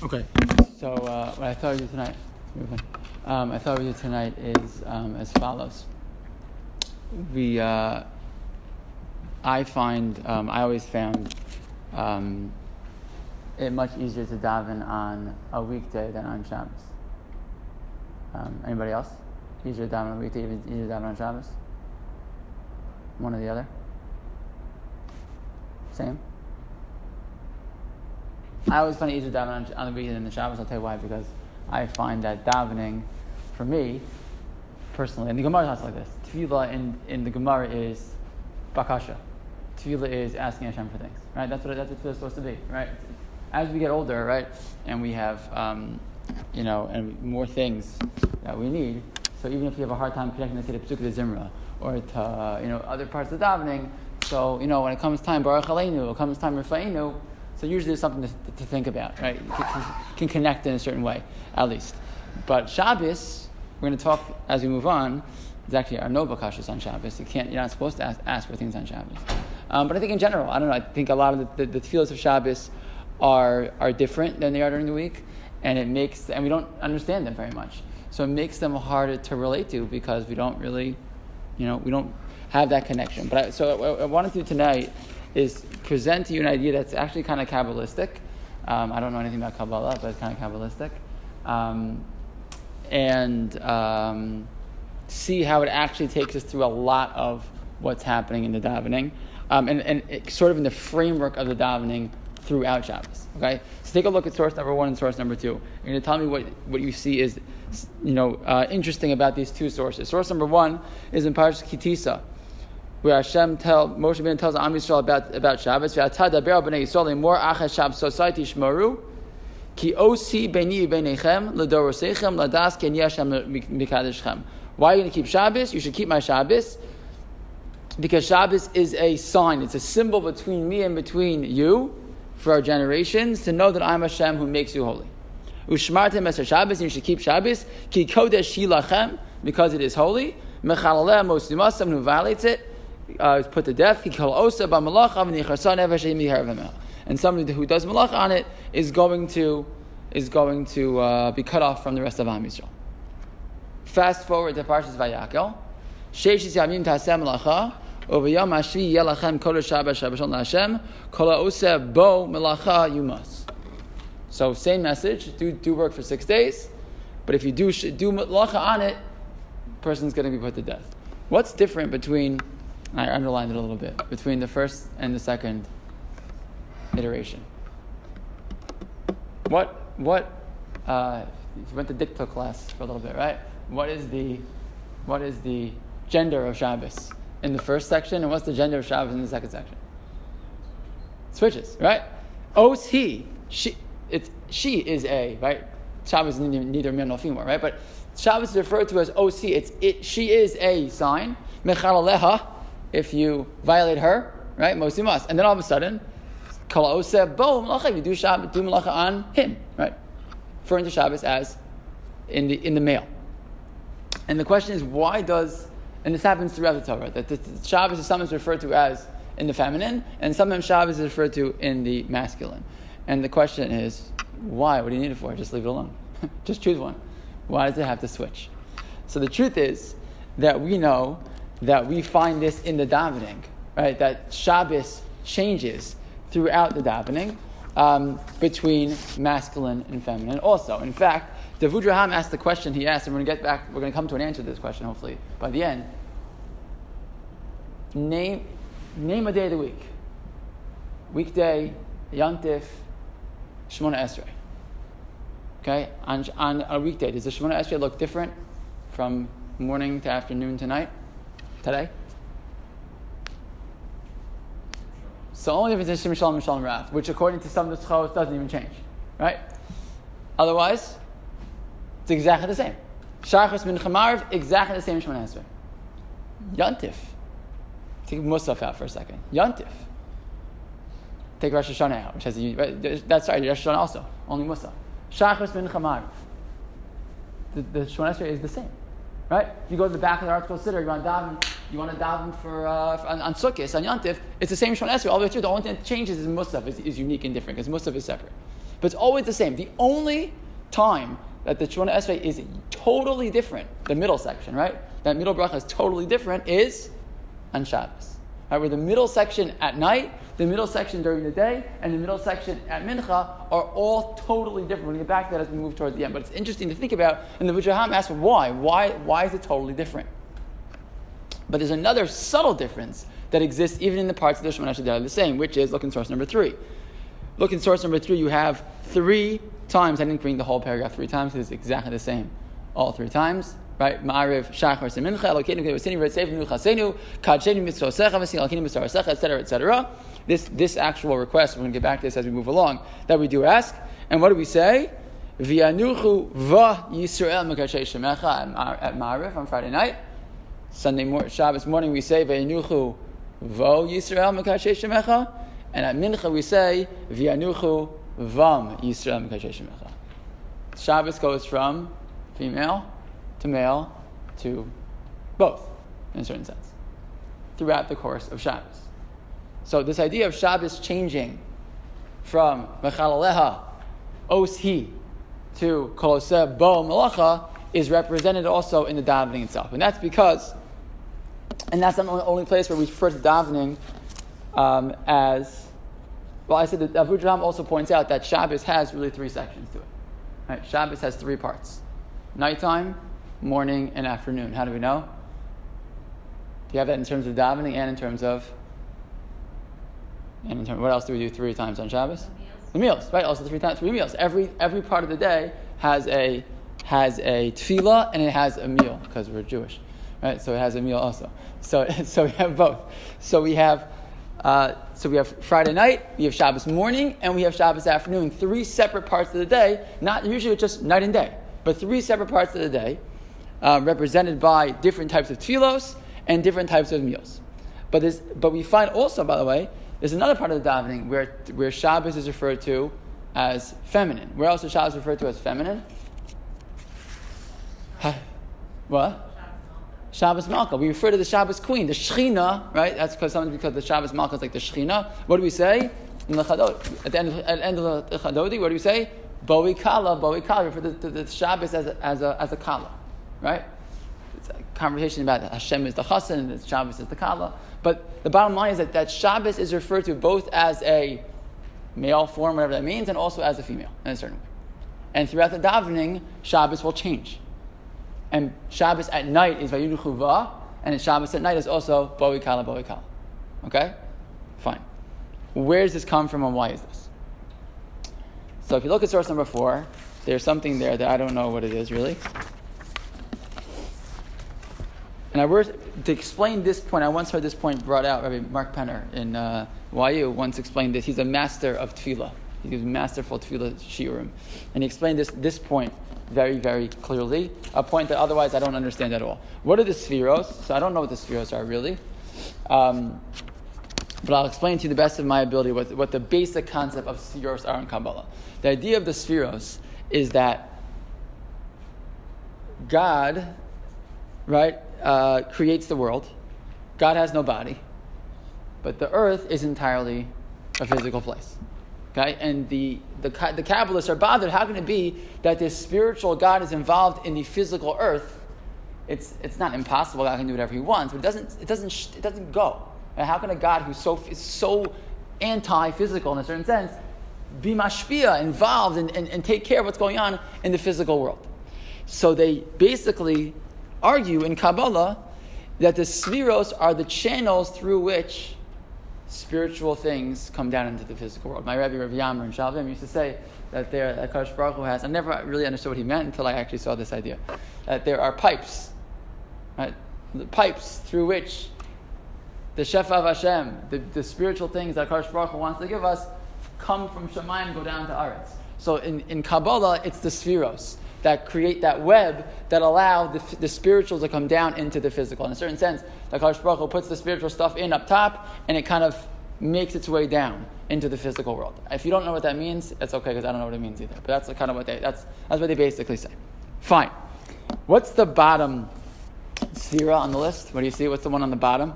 Okay, so uh, what I thought we'd do tonight, um, I thought we'd do tonight is um, as follows. We, uh, I find, um, I always found um, it much easier to daven on a weekday than on Shabbos. Um, anybody else? Easier to daven on a weekday, easier to daven on Shabbos? One or the other? Same? I always find it easier to daven on, on the weekend than the Shabbos. I'll tell you why. Because I find that davening, for me, personally, and the Gemara talks like this. Tefillah in, in the Gemara is bakasha. Tefillah is asking Hashem for things, right? That's what that's what it's supposed to be, right? As we get older, right, and we have, um, you know, and more things that we need. So even if you have a hard time connecting to the Pesukah Zimra or to uh, you know other parts of davening, so you know when it comes time Barech Aleinu, it comes time Rifa'inu, so usually there's something to, to think about, right? You can, can, connect in a certain way, at least. But Shabbos, we're going to talk as we move on. There's actually are no bakashas on Shabbos. You can't, you're not supposed to ask, ask for things on Shabbos. Um, but I think in general, I don't know. I think a lot of the, the, the of Shabbos are are different than they are during the week, and it makes and we don't understand them very much. So it makes them harder to relate to because we don't really, you know, we don't have that connection. But I, so what I wanted to tonight is present to you an idea that's actually kind of Kabbalistic. Um, I don't know anything about Kabbalah, but it's kind of Kabbalistic. Um, and um, see how it actually takes us through a lot of what's happening in the davening, um, and, and it, sort of in the framework of the davening throughout Shabbos. Okay, so take a look at source number one and source number two. You're going to tell me what, what you see is, you know, uh, interesting about these two sources. Source number one is in Parashas Ki Tisa where Hashem tell Moshe Rabbeinu tells Am Yisrael about about Shabbos. More achas Shabbos society shmaru ki osi beni b'neichem l'dorosechem ladas ken yashem mikadeshchem. Why are you going to keep Shabbos? You should keep my Shabbos because Shabbos is a sign. It's a symbol between me and between you for our generations to know that I'm Hashem who makes you holy. Ushmartem es Shabbos, you should keep Shabbos ki kodesh shilachem because it is holy. Mechalaleh moslimasam who violates it uh, is put to death. And somebody who does malach on it is going to is going to uh, be cut off from the rest of Am Yisrael. Fast forward to Parshas Vayakhel. Sheishis yamim tasem malacha. Uvayam ashvi yelachem kol shabbat shabbat Hashem. Kol ose bo melacha must. So same message. Do do work for six days, but if you do do malacha on it, person's going to be put to death. What's different between I underlined it a little bit between the first and the second iteration. What what uh, you went to dikta class for a little bit, right? What is the what is the gender of Shabbos in the first section, and what's the gender of Shabbos in the second section? Switches, right? Os he she it's she is a right. Shabbos is neither, neither male nor female, right? But Shabbos is referred to as OC. It's it. She is a sign. Mechal if you violate her, right? Mostly must. And then all of a sudden, kala oseh bo malacha, you do Shabbat, do malacha on him, right? Referring to Shabbos as in the in the male. And the question is, why does and this happens throughout the Torah that the, the Shabbos is sometimes referred to as in the feminine, and sometimes Shabbos is referred to in the masculine. And the question is, why? What do you need it for? Just leave it alone. Just choose one. Why does it have to switch? So the truth is that we know that we find this in the davening, right? That Shabbos changes throughout the davening um, between masculine and feminine. Also, in fact, Avudraham asked the question he asked, and we're going to get back. We're going to come to an answer to this question hopefully by the end. Name name a day of the week. Weekday, Yantif, Shemona Esrei. Okay, on, on a weekday, does the Shemona Esrei look different from morning to afternoon to night? Today? So only if it's Sim Shalom and Shalom Rav, which according to some of the scholars doesn't even change, right? Otherwise, it's exactly the same. Shachas min Chamarv, exactly the same Esrei. Yantif. Take Musaf out for a second. Yantif. Take Rosh Hashanah out, which has a, that's right, Rosh Hashanah also, only Musaf. Shachas min Chamarv. The, the Shemon is the same. Right? If you go to the back of the ArtScroll Siddur, you want to daven, you want to daven for, uh, for on, on Sukkot, on Yantif, it's the same Shemon Esrei all the way through. The only thing that changes is Musaf is, is unique and different because Musaf is separate. But it's always the same. The only time that the Shemona Esrei is totally different, the middle section, right? That middle bracha is totally different is on Shabbos. Right, where the middle section at night, the middle section during the day, and the middle section at Mincha are all totally different. To get back to that as we move towards the end. But it's interesting to think about, and the Avudraham asks why. Why, why is it totally different? But there's another subtle difference that exists even in the parts of the Shemona that are the same, which is look in source number three. Look in source number three, you have three times, I didn't bring the whole paragraph three times, it's exactly the same all three times. Right? Ma'ariv, Shachar, Semincha, Elokeinu, Kedevasinu, Retzevnu, Chasenu, Kadshenu, Mitzvosecha, Vasil, Elokeinu, Mitzvosecha, etc., etc. This, this actual request, we're going to get back to this as we move along, that we do ask. And what do we say? V'yanuchu va Yisrael Mekashay Shemecha at Ma'ariv on Friday night. Sunday morning, Shabbos morning, we say V'yanuchu vo Yisrael Mekashay Shemecha. And at Mincha we say V'yanuchu vam Yisrael Mekashay Shemecha. Shabbos goes from female to male to both, in a certain sense, throughout the course of Shabbos. So this idea of Shabbos changing from Mechalaleha, Os He, to Koloseh Bo Malacha is represented also in the davening itself. And that's because, and that's the only place where we refer to davening um, as, well, I said that Avudraham also points out that Shabbos has really three sections to it. Right? Shabbos has three parts nighttime, morning, and afternoon. How do we know? Do you have that in terms of davening and in terms of. And in terms, what else do we do three times on Shabbos? The meals. The meals, right? Also three times, three meals. Every every part of the day has a has a tefillah and it has a meal because we're Jewish, right? So it has a meal also. So so we have both. So we have. Uh, so we have Friday night, we have Shabbos morning, and we have Shabbos afternoon. Three separate parts of the day, not usually just night and day, but three separate parts of the day, uh, represented by different types of tefillos and different types of meals. But, there's- but we find also, by the way, there's another part of the davening where, where Shabbos is referred to as feminine. Where else is Shabbos referred to as feminine? What? Shabbos Malka. We refer to the Shabbos Queen, the Shechina, right? That's because something because the Shabbos Malka is like the Shechina. What do we say in the Chadod? At the end of, at the end of the Chadodi, what do we say? Boi Kala, Boi Kala. We refer to the, the Shabbos as a, as a, as a Kala, right? It's a conversation about Hashem is the Chassan and Shabbos is the Kala. But the bottom line is that, that Shabbos is referred to both as a male form, whatever that means, and also as a female in a certain way. And throughout the davening, Shabbos will change. And Shabbos at night is Vayinu Chuva, and Shabbos at night is also Boi Kala, Boi Kala. Okay? Fine. Where does this come from and why is this? So if you look at source number four, there's something there that I don't know what it is really. And I was, to explain this point, I once heard this point brought out. Rabbi Mark Penner in uh, YU once explained this. He's a master of tefillah. He gives masterful tefillah shiurim. And he explained this, this point very, very clearly, a point that otherwise I don't understand at all. What are the sefiros? So I don't know what the sefiros are really. Um, but I'll explain to you the best of my ability what, what the basic concept of sefiros are in Kabbalah. The idea of the sefiros is that God, right, uh, creates the world. God has no body, but the earth is entirely a physical place. Okay, and the the the Kabbalists are bothered. How can it be that this spiritual God is involved in the physical earth? It's it's not impossible. God can do whatever He wants, but it doesn't it doesn't it doesn't go. And how can a God who's so is so anti-physical in a certain sense be mashpia, involved, and, and, and take care of what's going on in the physical world? So they basically argue in Kabbalah that the sefiros are the channels through which spiritual things come down into the physical world. My Rebbe, Rabbi Yammer and Sha'alvim, used to say that there, that Kadosh Baruch Hu has, I never really understood what he meant until I actually saw this idea, that there are pipes, right? The pipes through which the Shefa of Hashem, the, the spiritual things that Kadosh Baruch Hu wants to give us, come from Shemayim go down to Aretz. So in, in Kabbalah, it's the sefiros that create that web that allow the, the spiritual to come down into the physical. In a certain sense, the Kadosh Baruch Hu puts the spiritual stuff in up top, and it kind of makes its way down into the physical world. If you don't know what that means, it's okay because I don't know what it means either. But that's kind of what they that's that's what they basically say. Fine. What's the bottom sphere on the list? What do you see? What's the one on the bottom?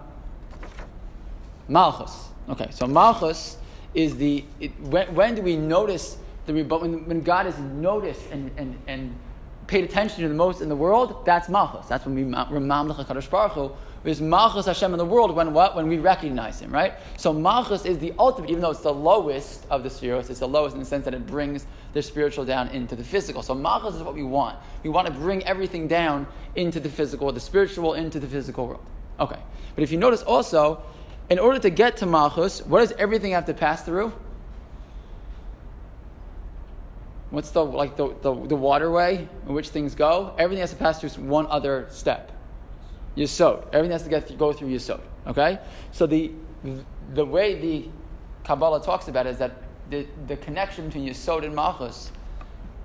Malchus. Okay, so Malchus is the. It, when, when do we notice The, but when, when God is noticed and, and, and paid attention to the most in the world, that's Malchus. That's when we HaKadosh Baruch Hu, is Malchus Hashem in the world when what? When we recognize Him, right? So Malchus is the ultimate, even though it's the lowest of the spheres, it's the lowest in the sense that it brings the spiritual down into the physical. So Malchus is what we want. We want to bring everything down into the physical, the spiritual into the physical world. Okay. But if you notice also, in order to get to Malchus, what does everything have to pass through? What's the like the, the, the waterway in which things go? Everything has to pass through one other step. Yisod. Everything has to get go through Yisod. Okay? So the the way the Kabbalah talks about it is that the, the connection between Yisod and Malchus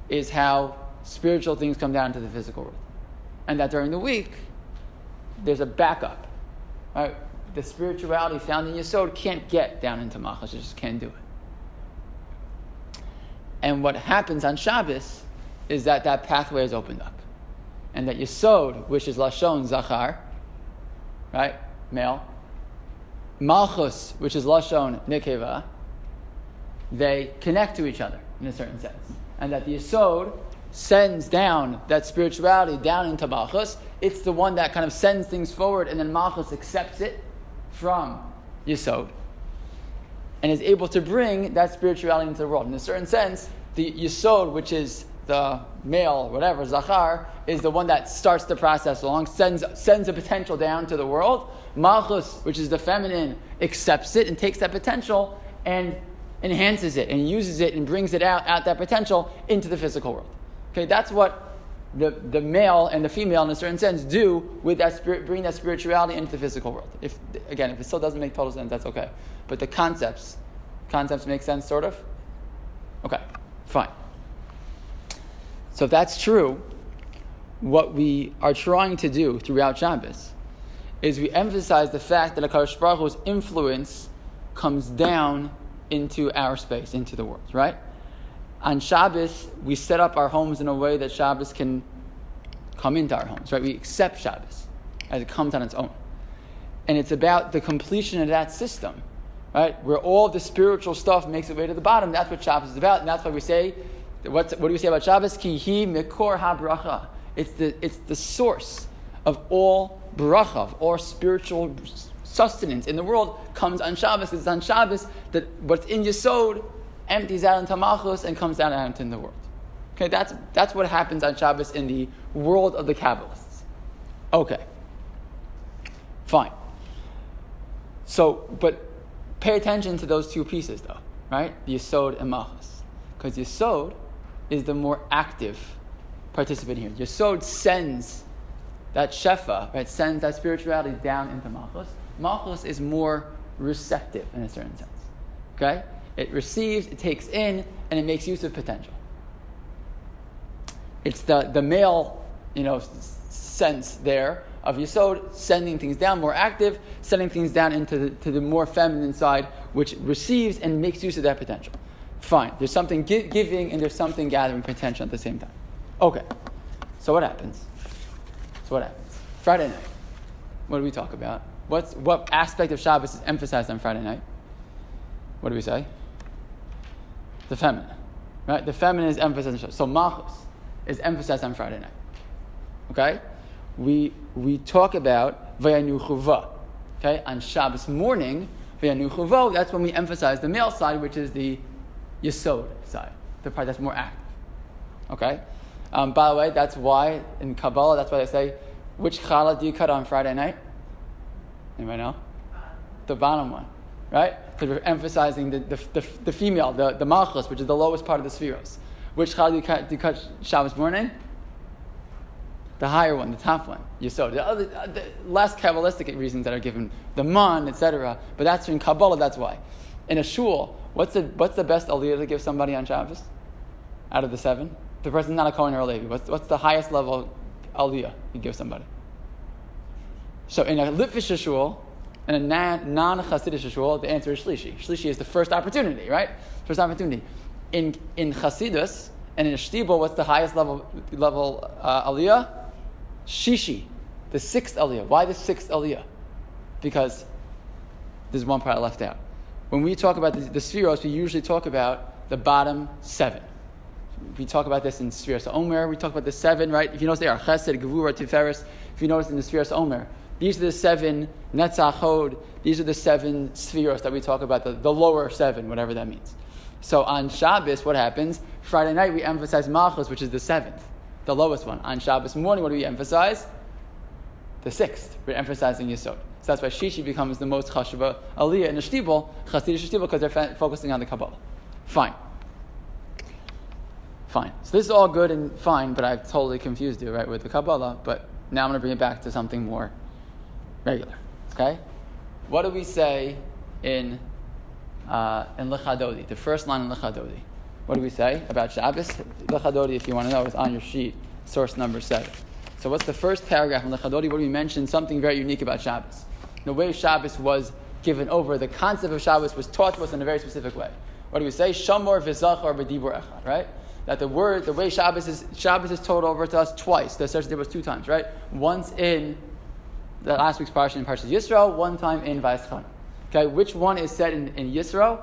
is how spiritual things come down to the physical world. And that during the week, there's a backup. Right? The spirituality found in Yisod can't get down into Malchus, it just can't do it. And what happens on Shabbos is that that pathway is opened up. And that Yisod, which is Lashon Zachar, right, male, Malchus, which is Lashon Nikeva, they connect to each other in a certain sense. And that the Yisod sends down that spirituality down into Malchus. It's the one that kind of sends things forward, and then Malchus accepts it from Yisod and is able to bring that spirituality into the world. In a certain sense, the Yisod, which is the male, whatever, Zachar, is the one that starts the process along, sends, sends a potential down to the world. Malchus, which is the feminine, accepts it and takes that potential and enhances it and uses it and brings it out at that potential into the physical world. Okay, that's what the, the male and the female, in a certain sense, do with that spirit, bring that spirituality into the physical world. If again, if it still doesn't make total sense, that's okay. But the concepts, concepts make sense, sort of. Okay, fine. So if that's true, what we are trying to do throughout Shabbos is we emphasize the fact that Akash Baruch Hu's influence comes down into our space, into the world, right? On Shabbos, we set up our homes in a way that Shabbos can come into our homes, right? We accept Shabbos as it comes on its own. And it's about the completion of that system, right? Where all the spiritual stuff makes its way to the bottom. That's what Shabbos is about. And that's why we say, what, do we say about Shabbos? Ki hi mikor ha It's the, it's the source of all bracha, of all spiritual sustenance in the world comes on Shabbos. It's on Shabbos that what's in Yisod empties out into Malchus and comes down out into the world. Okay, that's, that's what happens on Shabbos in the world of the Kabbalists. Okay. Fine. So, but pay attention to those two pieces though, right? The Yisod and Malchus. Because Yisod is the more active participant here. Yisod sends that Shefa, right, sends that spirituality down into Malchus. Malchus is more receptive in a certain sense. Okay? It receives, it takes in, and it makes use of potential. It's the, the male, you know, sense there of Yisod sending things down, more active, sending things down into the, to the more feminine side, which receives and makes use of that potential. Fine. There's something gi- giving and there's something gathering potential at the same time. Okay. So what happens? So what happens? Friday night. What do we talk about? What's, what aspect of Shabbos is emphasized on Friday night? What do we say? The feminine. Right? The feminine is emphasized. So Malchus is emphasized on Friday night. Okay? We, we talk about Vayanu Chuva. Okay? On Shabbos morning, Vayanu Chuva, that's when we emphasize the male side, which is the Yisod side, the part that's more active. Okay? Um, by the way, that's why in Kabbalah, that's why they say, which challah do you cut on Friday night? Anybody know? The bottom one, right? Because we're emphasizing the, the, the, the, female, the, the malchus, which is the lowest part of the sefiros. Which challah do you cut, you Shabbos morning? The higher one, the top one, Yisod. The, other, uh, the less Kabbalistic reasons that are given, the man, etc. But that's in Kabbalah, that's why. In a shul, what's the, what's the best aliyah to give somebody on Shabbos? Out of the seven? The person's not a Kohen or a Levi. What's, what's the highest level aliyah you give somebody? So in a Litvish shul, in a non Hasidic shul, the answer is Shlishi. Shlishi is the first opportunity, right? First opportunity. In, in Hasidus and in Shtibel, what's the highest level, level uh, aliyah? Shishi, the sixth aliyah. Why the sixth aliyah? Because there's one part left out. When we talk about the, the sefiros, we usually talk about the bottom seven. We talk about this in Sfiras Omer. We talk about the seven, right? If you notice, they are Chesed, Gevura, Tiferes. If you notice in the Sfiras Omer, these are the seven Netzachod. These are the seven spheres that we talk about, the, the lower seven, whatever that means. So on Shabbos, what happens? Friday night, we emphasize Malchus, which is the seventh, the lowest one. On Shabbos morning, what do we emphasize? The sixth. We're emphasizing Yisod. So that's why Shishi becomes the most chashuva aliyah in the shtibel, Chasidish shtibel, because they're focusing on the Kabbalah. Fine. Fine. So this is all good and fine, but I've totally confused you, right, with the Kabbalah. But now I'm going to bring it back to something more regular. Okay? What do we say in uh, in Lechadodi, the first line in Lechadodi? What do we say about Shabbos? Lechadodi, if you want to know, is on your sheet, source number seven. So what's the first paragraph in Lechadodi? What do we mention? Something very unique about Shabbos. The way Shabbos was given over, the concept of Shabbos was taught to us in a very specific way. What do we say? Shamor v'zachar v'dibur echad, right? That the word, the way Shabbos is, Shabbos is told over to us twice. The there was two times, right? Once in the last week's parsha in Parshas Yisro, one time in Vayischan. Okay, which one is said in, in Yisro?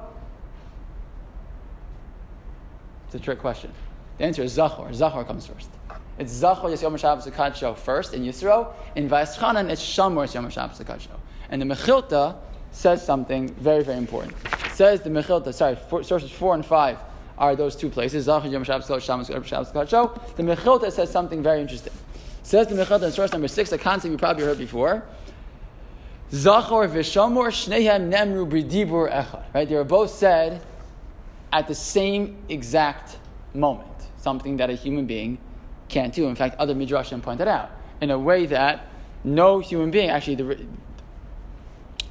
It's a trick question. The answer is Zachor. Zachor comes first. It's Zachor Yis Yom Shabbos Akadsho first in Yisro. In Vaischanan, it's Shamor Yom Shabbos Akadsho. And the Mechilta says something very, very important. It says the Mechilta, sorry, four, sources four and five are those two places. Zachor Yom Shabbos Shabbos Shabbos Akadsho. The Mechilta says something very interesting. Says the Mechilta in source number six, a concept you probably heard before. Zachor v'shamor shnehem nemru b'dibur echad. Right, they were both said at the same exact moment. Something that a human being can't do. In fact, other midrashim pointed out in a way that no human being actually the,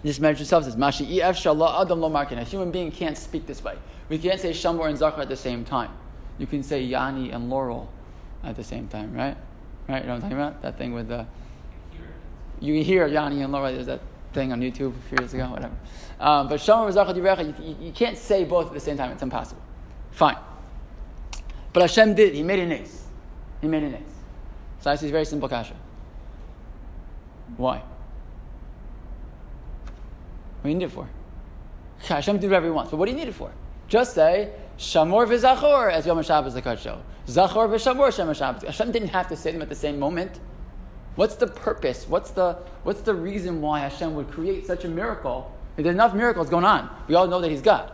this itself says mashi ef shallah adam lo markin. A human being can't speak this way. We can't say shamor and zachor at the same time. You can say Yanny and laurel at the same time, right? Right? You know what I'm talking about? That thing with the you hear Yanny and Laura. There's that thing on YouTube a few years ago, whatever. Um, but Shomer V'Zachad Yirecha, you, can't say both at the same time. It's impossible. Fine. But Hashem did. He made an ace. He made an ace. So I see very simple kasha. Why? What do you need it for? Hashem did whatever he wants. But what do you need it for? Just say, Shamor v'Zachor as Yom HaShabbos the show. Zachor v'Shamor Shem HaShabbos. Hashem didn't have to say them at the same moment. What's the purpose? What's the, what's the reason why Hashem would create such a miracle? There's enough miracles going on. We all know that He's God.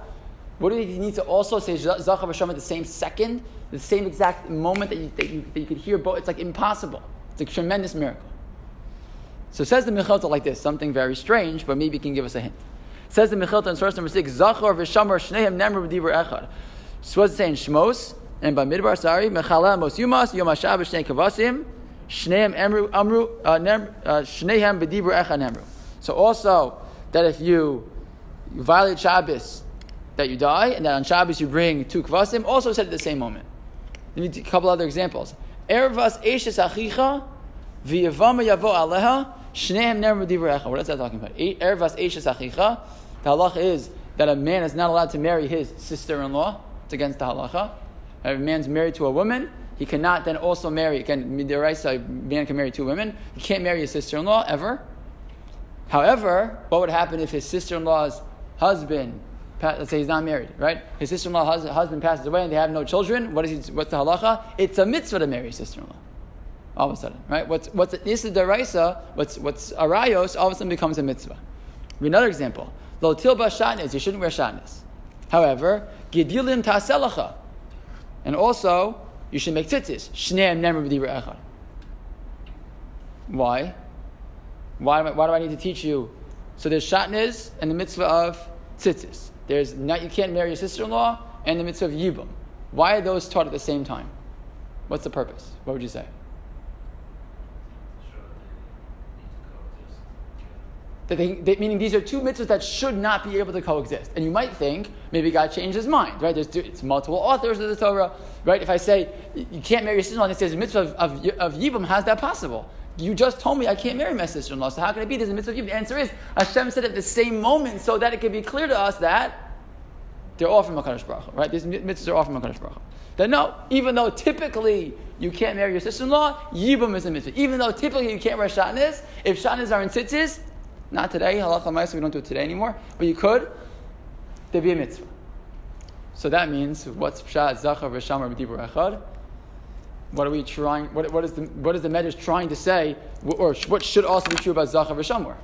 What do you need to also say Zachar Hashem at the same second, the same exact moment that you, that you, that you could hear both? It's like impossible. It's a tremendous miracle. So says the Mechilta like this, something very strange, but maybe it can give us a hint. Says the Mechilta in source number six, Zachar v'shamar shneim nemr b'dibur echad. So what's it saying? Shmos, and by Midbar, sorry, Mechala mos yumas, yom HaShabbos shnei kavasim, Shneim Amru, Amru, uh, uh, Shnehem B'dibur Echan Amru. So also, that if you, violate Shabbos, that you die, and that on Shabbos you bring two kvasim, also said at the same moment. Let me a couple other examples. Ervas Eshes Achicha, V'yavama Yavo Aleha, Ner B'dibur Echan. What is that talking about? Ervas Eshes Achicha, the halacha is that a man is not allowed to marry his sister-in-law. It's against the halacha. If a man's married to a woman, he cannot then also marry, again, a man can marry two women. He can't marry his sister in law ever. However, what would happen if his sister in law's husband, let's say he's not married, right? His sister in law's husband passes away and they have no children. What is he, what's the halacha? It's a mitzvah to marry his sister in law. All of a sudden, right? What's, what's this is deraisa, what's, what's arayos, all of a sudden becomes a mitzvah. Another example. Lo tilba shatnes, you shouldn't wear shatnes. However, gidilin taselacha. And also, you should make tzitzis. Shneim nemer b'dibra echad. Why? Why, why do I need to teach you? So there's shatnez and the mitzvah of tzitzis. There's not, you can't marry your sister-in-law and the mitzvah of yibum. Why are those taught at the same time? What's the purpose? What would you say? That they, they, meaning these are two mitzvahs that should not be able to coexist. And you might think maybe God changed his mind, right? There's it's multiple authors of the Torah, right? If I say you can't marry your sister-in-law, and it says the mitzvah of, of, of Yibam, how's that possible? You just told me I can't marry my sister-in-law, so how can it be there's a mitzvah of Yibam? The answer is Hashem said at the same moment so that it can be clear to us that they're all from HaKadosh Baruch right? These mitzvahs are all from HaKadosh Baruch That no, even though typically you can't marry your sister-in-law, Yibam is a mitzvah. Even though typically you can't wear shatnez, if shatnez are in tzitzis, not today, halacha ma'aseh, we don't do it today anymore, but you could, there'd be a mitzvah. So that means what's pshat zachar v'shamar b'dibur echad? What are we trying? What, what is the what is the Medrash trying to say, or what should also be true about zachar v'shamar?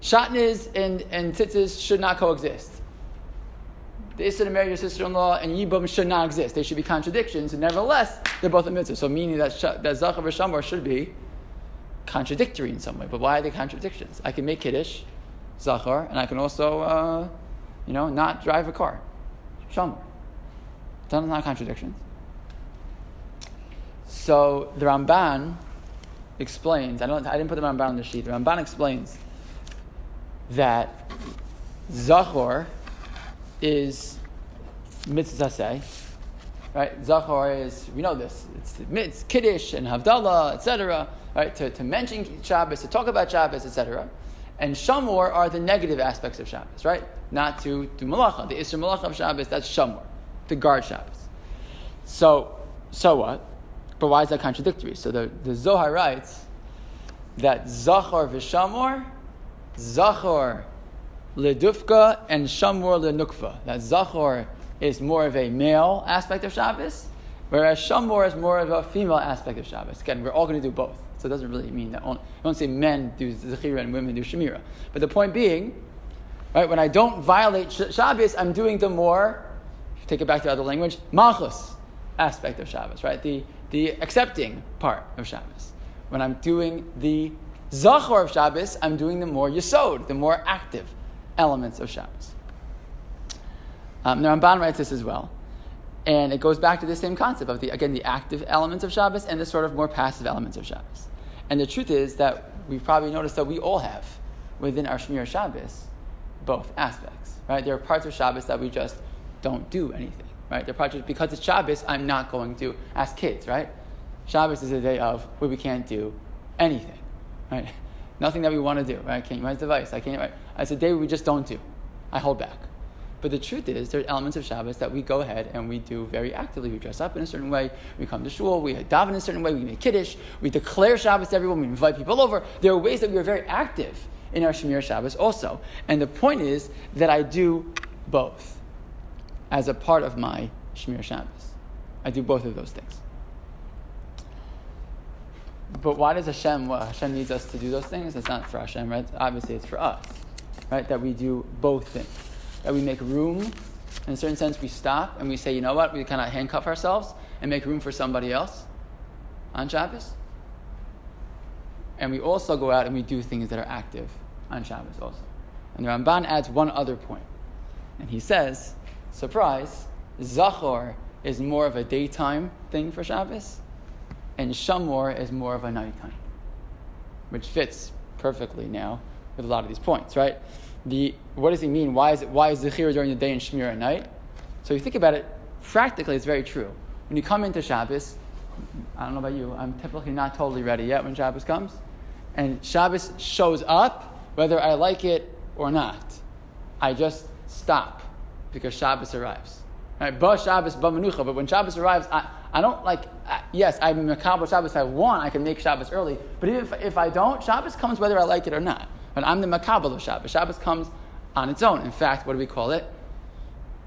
Shatnez and and tzitzis should not coexist. The Issa marry your sister-in-law and Yibum should not exist. They should be contradictions, and nevertheless, they're both a mitzvah. So meaning that, that Zachar v'Shamar should be contradictory in some way. But why are they contradictions? I can make Kiddush, Zachar, and I can also, uh, you know, not drive a car. Shamar. Those are not contradictions. So the Ramban explains, I, don't, I didn't put the Ramban on the sheet, the Ramban explains that Zachor is mitzvah right? Zachor is, we know this, it's, it's Kiddush and Havdalah, etc., right? To, to mention Shabbos, to talk about Shabbos, etc. And Shamor are the negative aspects of Shabbos, right? Not to do Malacha. The Isra Malacha of Shabbos, that's Shamor, to guard Shabbos. So, so what? But why is that contradictory? So the, the Zohar writes that Zachor v'Shamor, Zachor ledufka and shamor lenukva. That zachor is more of a male aspect of Shabbos, whereas shamor is more of a female aspect of Shabbos. Again, we're all going to do both. So it doesn't really mean that only, I don't say men do zechira and women do shemira. But the point being, right, when I don't violate Shabbos, I'm doing the more, take it back to other language, malchus aspect of Shabbos, right? The, the accepting part of Shabbos. When I'm doing the zachor of Shabbos, I'm doing the more yisod, the more active elements of Shabbos. Um, the Ramban writes this as well. And it goes back to the same concept of the, again, the active elements of Shabbos and the sort of more passive elements of Shabbos. And the truth is that we've probably noticed that we all have within our Shmir Shabbos both aspects, right? There are parts of Shabbos that we just don't do anything, right? There are parts of, because it's Shabbos, I'm not going to, ask kids, right? Shabbos is a day of where we can't do anything, right? Nothing that we want to do, right? I can't use my device. I can't, right? It's a day we just don't do. I hold back. But the truth is, there are elements of Shabbos that we go ahead and we do very actively. We dress up in a certain way, we come to shul, we daven in a certain way, we make kiddush, we declare Shabbos to everyone, we invite people over. There are ways that we are very active in our Shemir Shabbos also. And the point is that I do both as a part of my Shemir Shabbos. I do both of those things. But why does Hashem, well, Hashem needs us to do those things? It's not for Hashem, right? Obviously, it's for us, right? That we do both things. That we make room. In a certain sense, we stop and we say, you know what? We kind of handcuff ourselves and make room for somebody else on Shabbos. And we also go out and we do things that are active on Shabbos also. And the Ramban adds one other point. And he says, surprise, Zachor is more of a daytime thing for Shabbos and Shamor is more of a nighttime, which fits perfectly now with a lot of these points, right? The, what does he mean? Why is, it, why is Zechira during the day and Shmir at night? So you think about it, practically it's very true. When you come into Shabbos, I don't know about you, I'm typically not totally ready yet when Shabbos comes. And Shabbos shows up, whether I like it or not. I just stop because Shabbos arrives. Right? Ba Shabbos, ba Menucha. But when Shabbos arrives, I, I don't like, yes, I'm Makabal Shabbos. I want, I can make Shabbos early. But if, if I don't, Shabbos comes whether I like it or not. But I'm the Makabal of Shabbos. Shabbos comes on its own. In fact, what do we call it?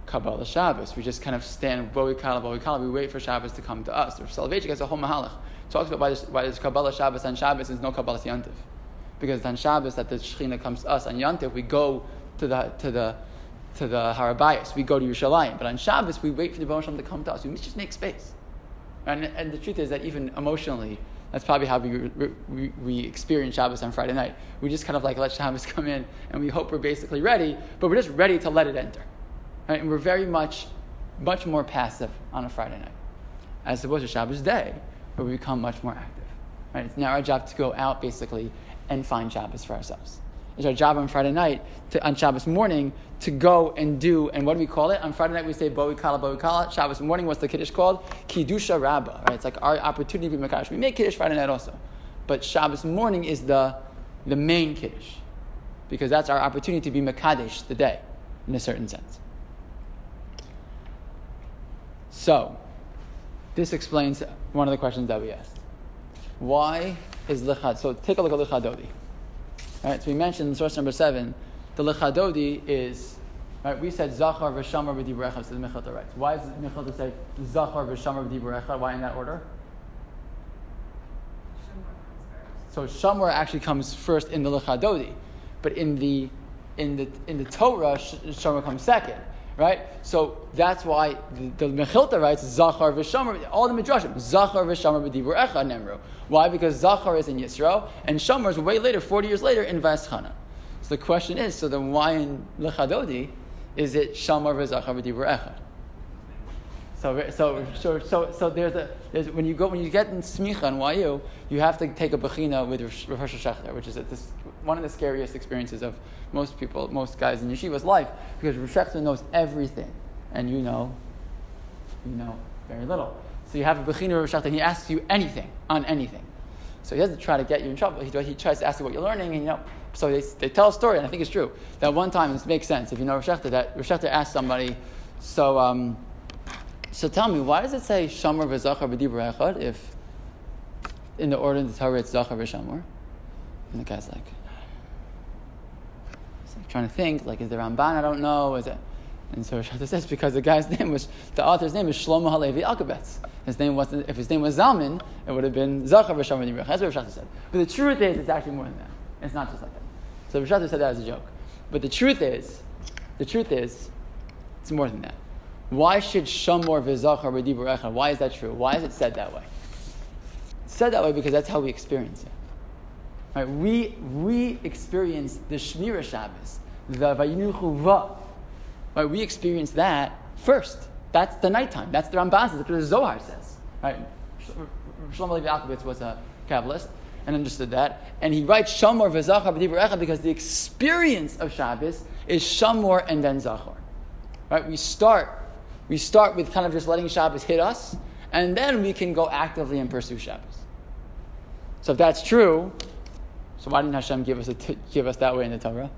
Kabbalah Shabbos. We just kind of stand, Bowi Kala, Bowi Kala. We wait for Shabbos to come to us. The Soloveitchik has a whole Mahalach. Talks about why there's, why there's Kabbalah Shabbos on Shabbos there's no Kabbalah Yantiv. Because on Shabbos, that the Shekhinah comes to us. On Yantiv, we go to the, to the, to the Harabayas. We go to Yerushalayim. But on Shabbos, we wait for the Baruch to come to us. We just make space. And, and the truth is that even emotionally, that's probably how we, we, we experience Shabbos on Friday night. We just kind of like let Shabbos come in and we hope we're basically ready, but we're just ready to let it enter. Right? And we're very much, much more passive on a Friday night, as opposed to Shabbos day, where we become much more active. Right? It's now our job to go out basically and find Shabbos for ourselves. It's our job on Friday night, to, on Shabbos morning, to go and do, and what do we call it? On Friday night we say Bowi Kala, Bowi Kala. Shabbos morning, what's the Kiddush called? Kiddusha Rabbah, right? It's like our opportunity to be Makadosh. We make Kiddush Friday night also. But Shabbos morning is the, the main Kiddush. Because that's our opportunity to be Makadesh the day, in a certain sense. So, this explains one of the questions that we asked. Why is Lichad? So take a look at Lichadodi. Right, so we mentioned in source number seven, the lechadodi is Right? We said Zachar v'Shamar b'Dibur Echad, so the Mechilta writes. Why does Mechilta say Zachar v'Shamar b'Dibur Echad? Why in that order? So Shamar actually comes first in the Lechadodi, but in the in the in the Torah, Shamar comes second, right? So that's why the, the Mechilta writes Zachar v'Shamar. All the midrashim Zachar v'Shamar b'Dibur Echad Nemru. Why? Because Zachar is in Yisro and Shamar is way later, forty years later in Vaschana. So the question is, so then why in Lechadodi is it Shamar v'Zachar b'Dibur Echad? So, so, so, so, so there's a there's, when you go when you get in smicha in YU, you have to take a bechina with Rosh Hashanah, which is a, this, one of the scariest experiences of most people, most guys in yeshiva's life, because Rosh knows everything, and you know, you know very little. So you have a bechina Rosh and he asks you anything on anything. So he doesn't try to get you in trouble. He, he tries to ask you what you're learning, and you know. So they, they tell a story, and I think it's true. That one time, this makes sense if you know Rosh that Rosh asked somebody, so. Um, so tell me, why does it say Shamar v'Zachar b'Dibur Echad if in the order of the Torah it's Zachar v'Shamar? And the guy's like, trying to think, like, is the Ramban? I don't know. Is it? And so Schachter says because the guy's name was the author's name is Shlomo Halevi Alkabetz. His name wasn't if his name was Zalman, it would have been Zachar b'Dibur Echad. That's what Schachter said. But the truth is, it's actually more than that. It's not just like that. So Schachter said that as a joke. But the truth is, the truth is, it's more than that. Why should Shamor v'zachar b'dibur echad? Why is that true? Why is it said that way? It's said that way because that's how we experience it. Right? We, we experience the Shmira Shabbos, the Vayinuchu Va. Right? We experience that first. That's the nighttime. That's the Ramban says. That's what the Zohar says. Right? Shlomo Levi Alkabetz was a Kabbalist and understood that. And he writes Shamor v'zachar echad because the experience of Shabbos is Shamor and then Zachar. Right? We start we start with kind of just letting Shabbos hit us, and then we can go actively and pursue Shabbos. So if that's true, so why didn't Hashem give us, a t- give us that way in the Torah?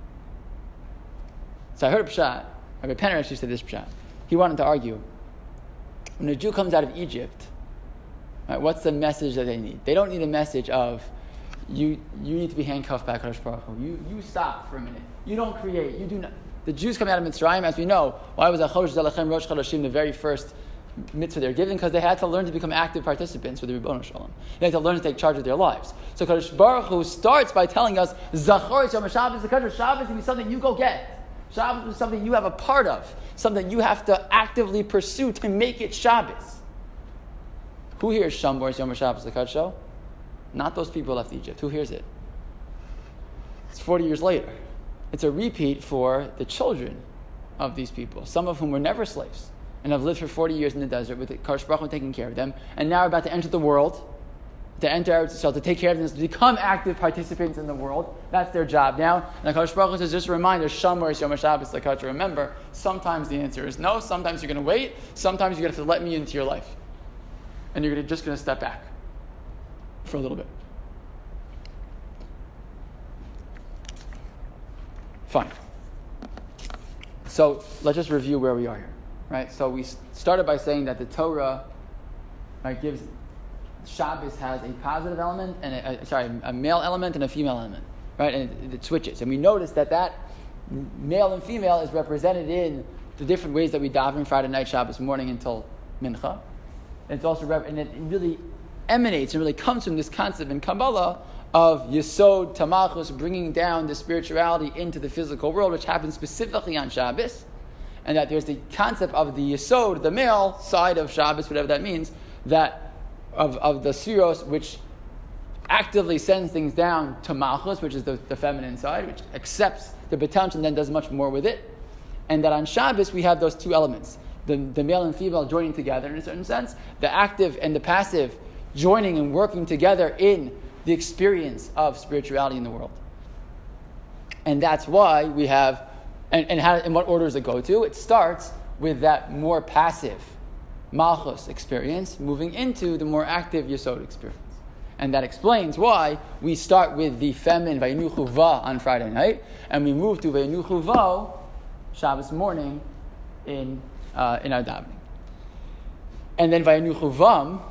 So I heard pshat. Rabbi Penner actually said this pshat. He wanted to argue. When a Jew comes out of Egypt, right, what's the message that they need? They don't need a message of, you, you need to be handcuffed by Kadosh Baruch Hu. You, you stop for a minute. You don't create. You do not. The Jews come out of Mitzrayim, as we know, why was Achosh Zalachem Rosh Chodeshim the very first mitzvah they're given? Because they had to learn to become active participants with the Ribbon Shalom. They had to learn to take charge of their lives. So Kadosh Baruch Hu starts by telling us, Zachor Yom Shabbos, the Kadosh Shabbos can be something you go get. Shabbos is something you have a part of, something you have to actively pursue to make it Shabbos. Who hears Shambor Yom Shabbos, the Show? Not those people left Egypt. Who hears it? It's 40 years later. It's a repeat for the children of these people, some of whom were never slaves and have lived for 40 years in the desert with Kadosh Baruch taking care of them, and now are about to enter the world, to enter Eretz Yisrael, to take care of them, to become active participants in the world. That's their job now. And Kadosh Baruch says, just a reminder, Shamar Yom Shabbos, like how to remember, sometimes the answer is no, sometimes you're going to wait, sometimes you're going to have to let me into your life. And you're just going to step back for a little bit. Fine. So let's just review where we are here, right? So we started by saying that the Torah right, gives Shabbos has a positive element and a, a, sorry, a male element and a female element, right? And it, it, switches, and we notice that that male and female is represented in the different ways that we daven Friday night, Shabbos morning until Mincha. And it's also rep- and it really emanates and really comes from this concept in Kabbalah of Yesod Tamachos, bringing down the spirituality into the physical world, which happens specifically on Shabbos, and that there's the concept of the Yesod, the male side of Shabbos, whatever that means, that of, of the Siros, which actively sends things down to Malchus, which is the, the feminine side, which accepts the potential and then does much more with it. And that on Shabbos we have those two elements the, the male and female joining together in a certain sense, the active and the passive joining and working together in the experience of spirituality in the world. And that's why we have, and, and, how, what order does it go to? It starts with that more passive Malchus experience, moving into the more active Yesod experience. And that explains why we start with the feminine Vayinuchu Va on Friday night, and we move to Vayinuchu Va Shabbos morning in, uh, in our davening. And then Vayinuchu Vam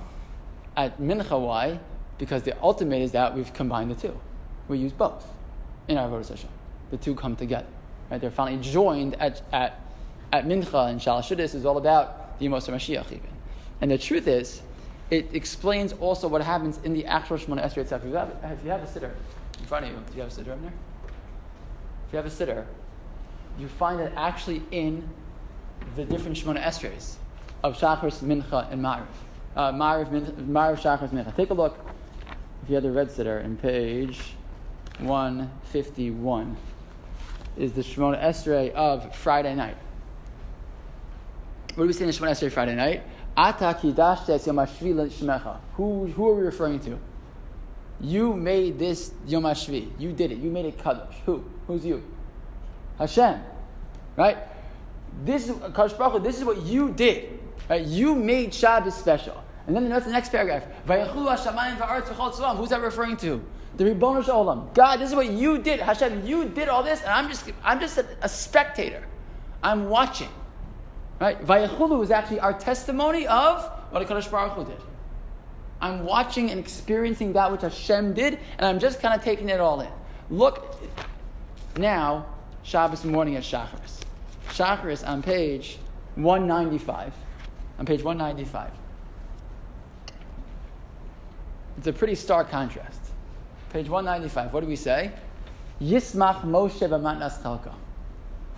at Mincha, why? because the ultimate is that we've combined the two. We use both in our Avodah Hashem. The two come together. Right? They're finally joined at, at, at Mincha and Shalashudis is all about the Yemos Mashiach even. And the truth is, it explains also what happens in the actual Shemona Esrei itself. If you have, if you have a siddur in front of you, do you have a siddur in there? If you have a siddur, you find that actually in the different Shemona Esreis of Shachris, Mincha, and Ma'ariv. Uh, Ma'ariv, Ma'ariv, Shachris, Mincha. Take a look, if you have the red siddur, in page 151 is the Shemona Esrei of Friday night. What do we say in the Shemona Esrei Friday night? Ata kidashtes yom shmecha. Who, who are we referring to? You made this Yom HaShvi. You did it. You made it Kadosh. Who? Who's you? Hashem. Right? This is Kadosh this is what you did. Right? You made Shabbos special. And then the next paragraph. Who's that referring to? The Ribbon Olam. God, this is what you did. Hashem, you did all this, and I'm just, I'm just a, a spectator. I'm watching. Right? Vayachulu is actually our testimony of what HaKadosh Baruch Hu did. I'm watching and experiencing that which Hashem did, and I'm just kind of taking it all in. Look now, Shabbos morning at Shacharis. Shacharis on page 195. On page 195. It's a pretty stark contrast. Page 195, what do we say? Yismach Moshe b'matnas chalka.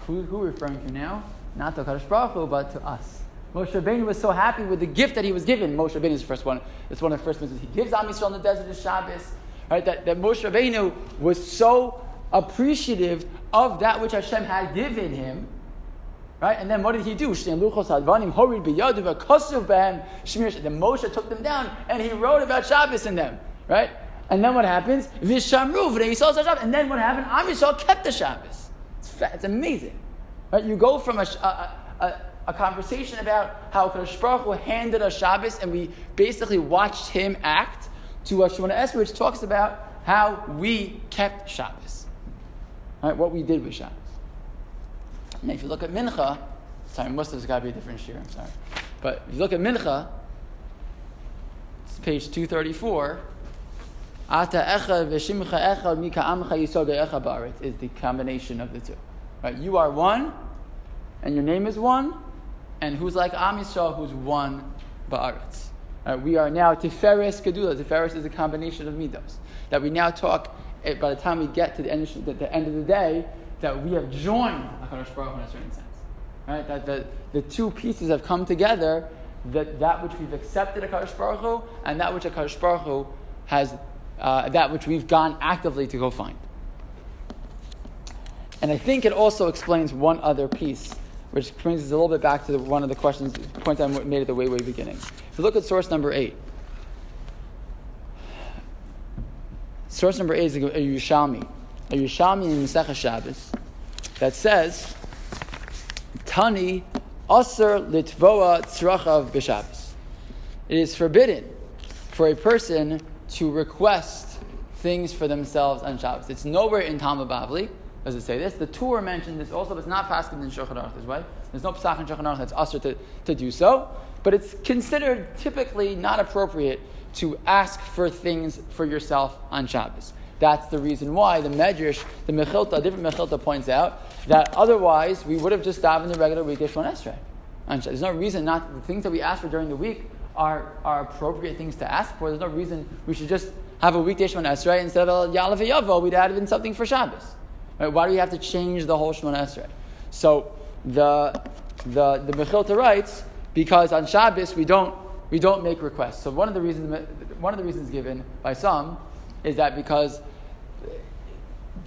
Who, who referring to now? Not to Kadosh Baruch Hu, but to us. Moshe Rabbeinu was so happy with the gift that he was given. Moshe Rabbeinu is the first one. It's one of the first ones. He gives Am Yisrael in the desert of Shabbos. Right? That, that Moshe Rabbeinu was so appreciative of that which Hashem had given him. Right? And then what did he do? Then Moshe took them down and he wrote about Shabbos in them. Right? And then what happens? Vishamru, and then what happened? Am Yisrael kept the Shabbos. It's, it's amazing. Right? You go from a, a, a, a conversation about how Kadosh Baruch Hu handed us Shabbos, and we basically watched him act, to a Shemona which talks about how we kept Shabbos. Right? What we did with Shabbos. And if you look at Mincha, sorry, it's got to be a different shir, I'm sorry. But if you look at Mincha, it's page 234. Ata echad v'shimcha echad mika amcha ba'aret is the combination of the two. Right? You are one, and your name is one, and who's like Am Yisrael, who's one ba'aretz. Right? We are now Tiferes Gedula. Tiferes is a combination of midos. That we now talk, eh, by the time we get to the end, of, the end of the day, that we have joined HaKadosh Baruch in a certain sense. Right? That the, the two pieces have come together, that, that which we've accepted HaKadosh Baruch Hu, and that which HaKadosh Baruch Hu has, uh, that which we've gone actively to go find. And I think it also explains one other piece, which brings us a little bit back to the, one of the questions, points I made at the way, way beginning. If you look at source number eight, source number eight is a a Yerushalmi in Masechah Shabbos, that says, Tani Aser Litvoa Tzrachav B'Shabbos. It is forbidden for a person to request things for themselves on Shabbos. It's nowhere in Talmud Bavli does it say this? The Tur mentioned this also, but it's not passed in Shulchan Aruch this way. There's no Pesach in Shulchan Aruch that's usher to, to do so, but it's considered typically not appropriate to ask for things for yourself on Shabbos. That's the reason why the Medrash, the Mechilta, different Mechilta points out that otherwise we would have just in the regular week of Shemon Esrei. There's no reason not, the things that we ask for during the week are, are appropriate things to ask for. There's no reason we should just have a weekday Shemon Esrei instead of Ya'aleh V'yavo, we'd add in something for Shabbos. Right? Why do we have to change the whole Shemona Esrei? So the the the Mechilta writes because on Shabbos we don't we don't make requests. So one of the reasons one of the reasons given by some is that because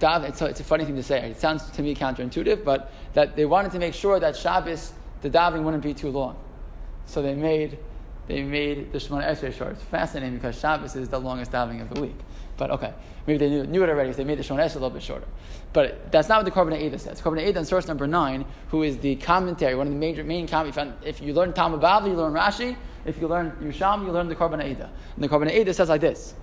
it's a, it's a funny thing to say. It sounds to me counterintuitive, but that they wanted to make sure that Shabbos the davening wouldn't be too long, so they made they made the Shemona Esrei short. It's fascinating because Shabbos is the longest davening of the week. But okay, maybe they knew, knew it already, so they made the Shemona Esrei a little bit shorter. But that's not what the Korban Eidah says. Korban Eidah in source number nine, who is the commentary, one of the major main commentaries. If you learn Talmud Bavli, you learn Rashi. If you learn Yusham, you learn the Korban Eidah. And the Korban Eidah says like this.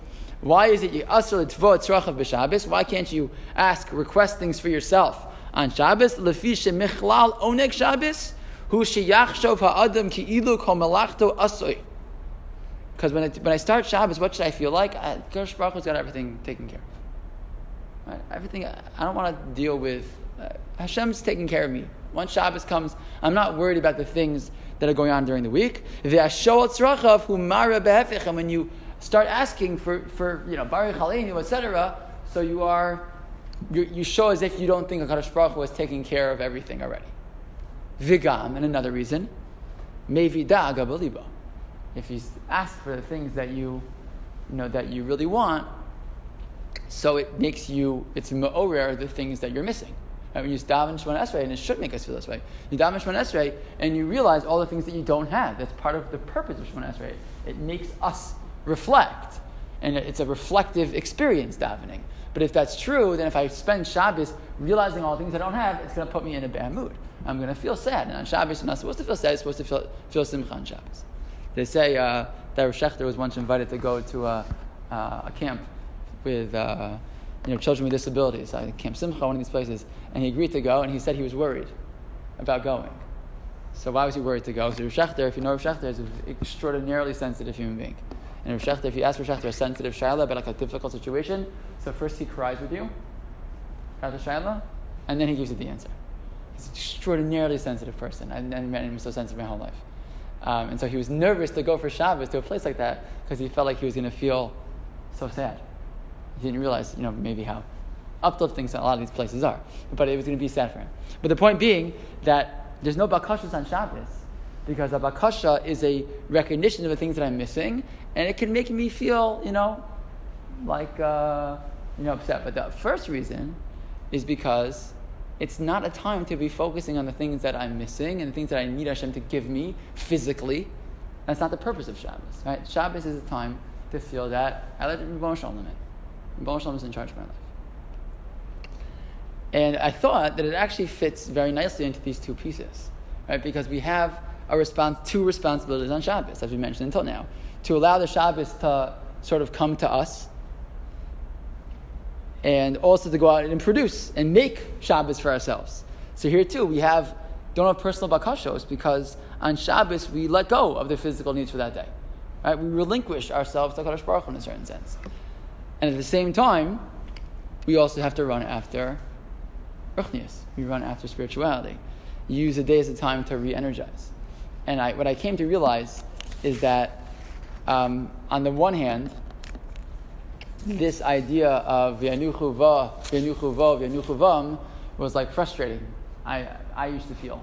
Why is it you asr tzrachav b'Shabbos? Why can't you ask, request things for yourself on Shabbos? Lefi shemichlal onek Shabbos, hu sheyachshov ha'adam ki ilu kol melachto. Because when, when I start Shabbos, what should I feel like? Uh, Baruch has got everything taken care of. Right? Everything, I don't want to deal with, uh, Hashem's taking care of me. Once Shabbos comes, I'm not worried about the things that are going on during the week. And when you start asking for, for you know, Barech Aleinu, etc., so you are, you, you show as if you don't think HaKadosh Baruch is taking care of everything already. Vigam, and another reason, Mevida Gabaliba. If you ask for the things that you, you know, that you really want, so it makes you, it's ma'orer the things that you're missing. Right? When you daven Shemon Esrei, and it should make us feel this way, you daven Shemon Esrei, and you realize all the things that you don't have. That's part of the purpose of Shemon Esrei. It makes us reflect, and it's a reflective experience davening. But if that's true, then if I spend Shabbos realizing all the things I don't have, it's going to put me in a bad mood. I'm going to feel sad. And on Shabbos, I'm not supposed to feel sad. I'm supposed to feel, feel simcha on Shabbos. They say uh, that Rav was once invited to go to a, uh, a camp with uh, you know, children with disabilities, like Camp Simcha, one of these places, and he agreed to go, and he said he was worried about going. So why was he worried to go? So Rav Schachter, if you know Rav Schachter, is an extraordinarily sensitive human being. And Rav Schachter, if you ask Rav Schachter a sensitive shaila about like a difficult situation, so first he cries with you, about the shaila, and then he gives you the answer. He's an extraordinarily sensitive person. I've never met him so sensitive my whole life. Um, and so he was nervous to go for Shabbos to a place like that because he felt like he was going to feel so sad. He didn't realize, you know, maybe how uplifting things a lot of these places are. But it was going to be sad for him. But the point being that there's no bakashas on Shabbos because a bakasha is a recognition of the things that I'm missing, and it can make me feel, you know, like, uh, you know, upset. But the first reason is because it's not a time to be focusing on the things that I'm missing and the things that I need Hashem to give me physically. That's not the purpose of Shabbos, right? Shabbos is a time to feel that I let Rebbe Shalom in it. Rebbe Shalom is in charge of my life. And I thought that it actually fits very nicely into these two pieces, right? Because we have a response, two responsibilities on Shabbos, as we mentioned until now, to allow the Shabbos to sort of come to us and also to go out and produce and make Shabbos for ourselves. So here too, we have don't have personal bakashos because on Shabbos we let go of the physical needs for that day. Right? We relinquish ourselves to Kadosh Baruch Hu in a certain sense. And at the same time, we also have to run after ruchnius. We run after spirituality. Use the day as a time to re-energize. And I, what I came to realize is that um, on the one hand, this idea of v'yanuchu va, v'yanuchu va, v'yanuchu vam was like frustrating. I, I used to feel.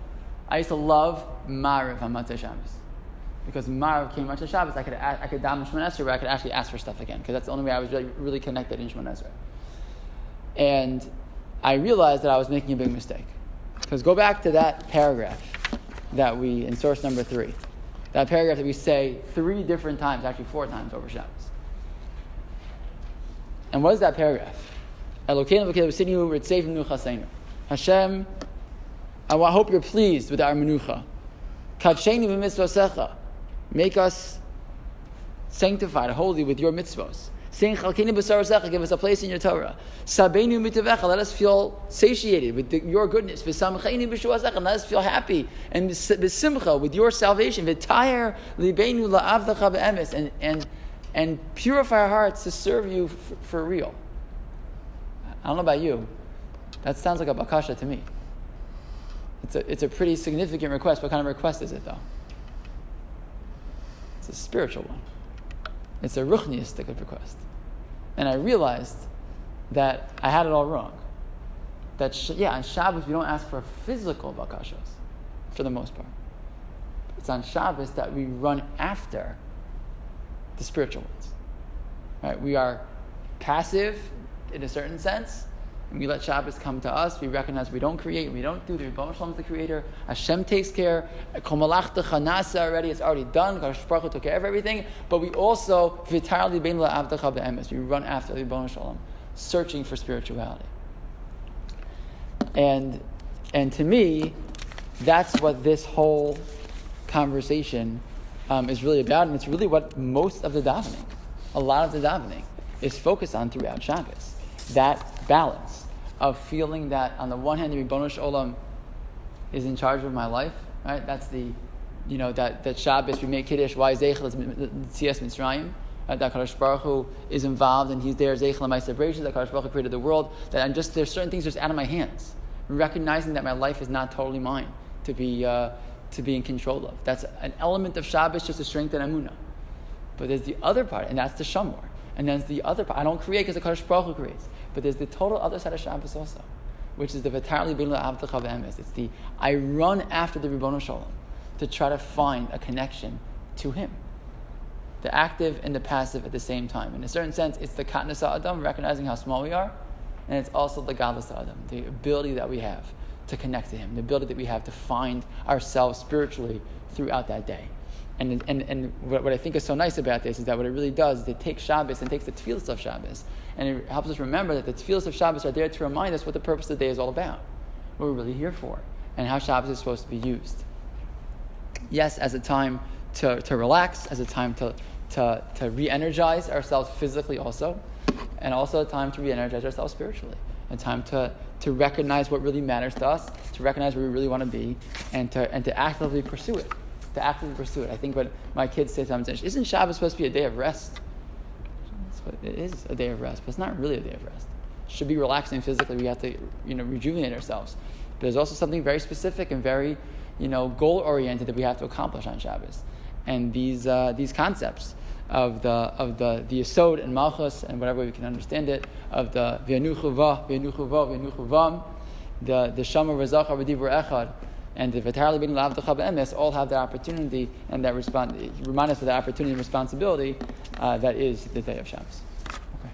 I used to love Mariv on Motzei Shabbos. Because Mariv came Motzei Shabbos, I could, I could daven Shemon where I could actually ask for stuff again, because that's the only way I was really, really connected in Shemon. And I realized that I was making a big mistake. Because go back to that paragraph that we, in source number three, that paragraph that we say three different times, actually four times over Shabbos. And what is that paragraph? Hashem, I hope you're pleased with our menucha. Make us sanctified, holy with your mitzvos. Saying, give us a place in your Torah. Let us feel satiated with the, your goodness. And let us feel happy and with your salvation. And, and and purify our hearts to serve you for, for real. I don't know about you. That sounds like a bakasha to me. It's a, it's a pretty significant request. What kind of request is it, though? It's a spiritual one. It's a ruchniistic request. And I realized that I had it all wrong. That, sh- yeah, on Shabbos we don't ask for physical bakashas, for the most part. It's on Shabbos that we run after the spiritual ones. Right? We are passive in a certain sense. We let Shabbos come to us. We recognize we don't create, we don't do. The Rebbe Shalom is the creator. Hashem takes care. Komalachta chanasa already, it's already done. Kadosh took care of everything. But we also, vitarli bein la'avdacha be'emes. We run after the Rebbe Shalom, searching for spirituality. And, and to me, that's what this whole conversation um, is really about, and it's really what most of the davening, a lot of the davening, is focused on throughout Shabbos. That balance of feeling that on the one hand, the Ribono Olam is in charge of my life, right? That's the, you know, that, that Shabbos we make Kiddush, why Zeichel Tzias Mitzrayim, right? that Kadosh Baruch Hu is involved and he's there, Zeichel my separation, that Kadosh Baruch Hu created the world, that I'm just, there's certain things just out of my hands recognizing that my life is not totally mine to be, uh, to be in control of. That's an element of Shabbos just to strengthen Amunah. But there's the other part, and that's the Shamor. And there's the other part. I don't create because the Kadosh Baruch Hu creates. But there's the total other side of Shabbos also, which is the Vitarli Bilu Avtachav Emes. It's the I run after the Ribbon Shalom to try to find a connection to Him. The active and the passive at the same time. In a certain sense, it's the Katnas Adam, recognizing how small we are, and it's also the Gadlus Adam, the ability that we have to connect to Him, the ability that we have to find ourselves spiritually throughout that day. And, and, and what, what I think is so nice about this is that what it really does is it takes Shabbos and takes the tefillas of Shabbos, and it helps us remember that the tefillas of Shabbos are there to remind us what the purpose of the day is all about, what we're really here for, and how Shabbos is supposed to be used. Yes, as a time to, to relax, as a time to, to, to re energize ourselves physically, also, and also a time to re energize ourselves spiritually. A time to, to recognize what really matters to us, to recognize where we really want to be, and to, and to actively pursue it. To actively pursue it. I think what my kids say sometimes isn't Shabbos supposed to be a day of rest? It is a day of rest, but it's not really a day of rest. It should be relaxing physically. We have to, you know, rejuvenate ourselves. But there's also something very specific and very, you know, goal oriented that we have to accomplish on Shabbos. And these, uh, these concepts of the of the the Yisod and Malchus and whatever we can understand it of the V'yanuchuva V'yanuchuva V'yanuchuvam the the Shama Rezacha V'dibur Echad and the Vitarli Bin Lav Emes all have that opportunity and that remind us of the opportunity and responsibility uh, that is the day of Shabbos. Okay.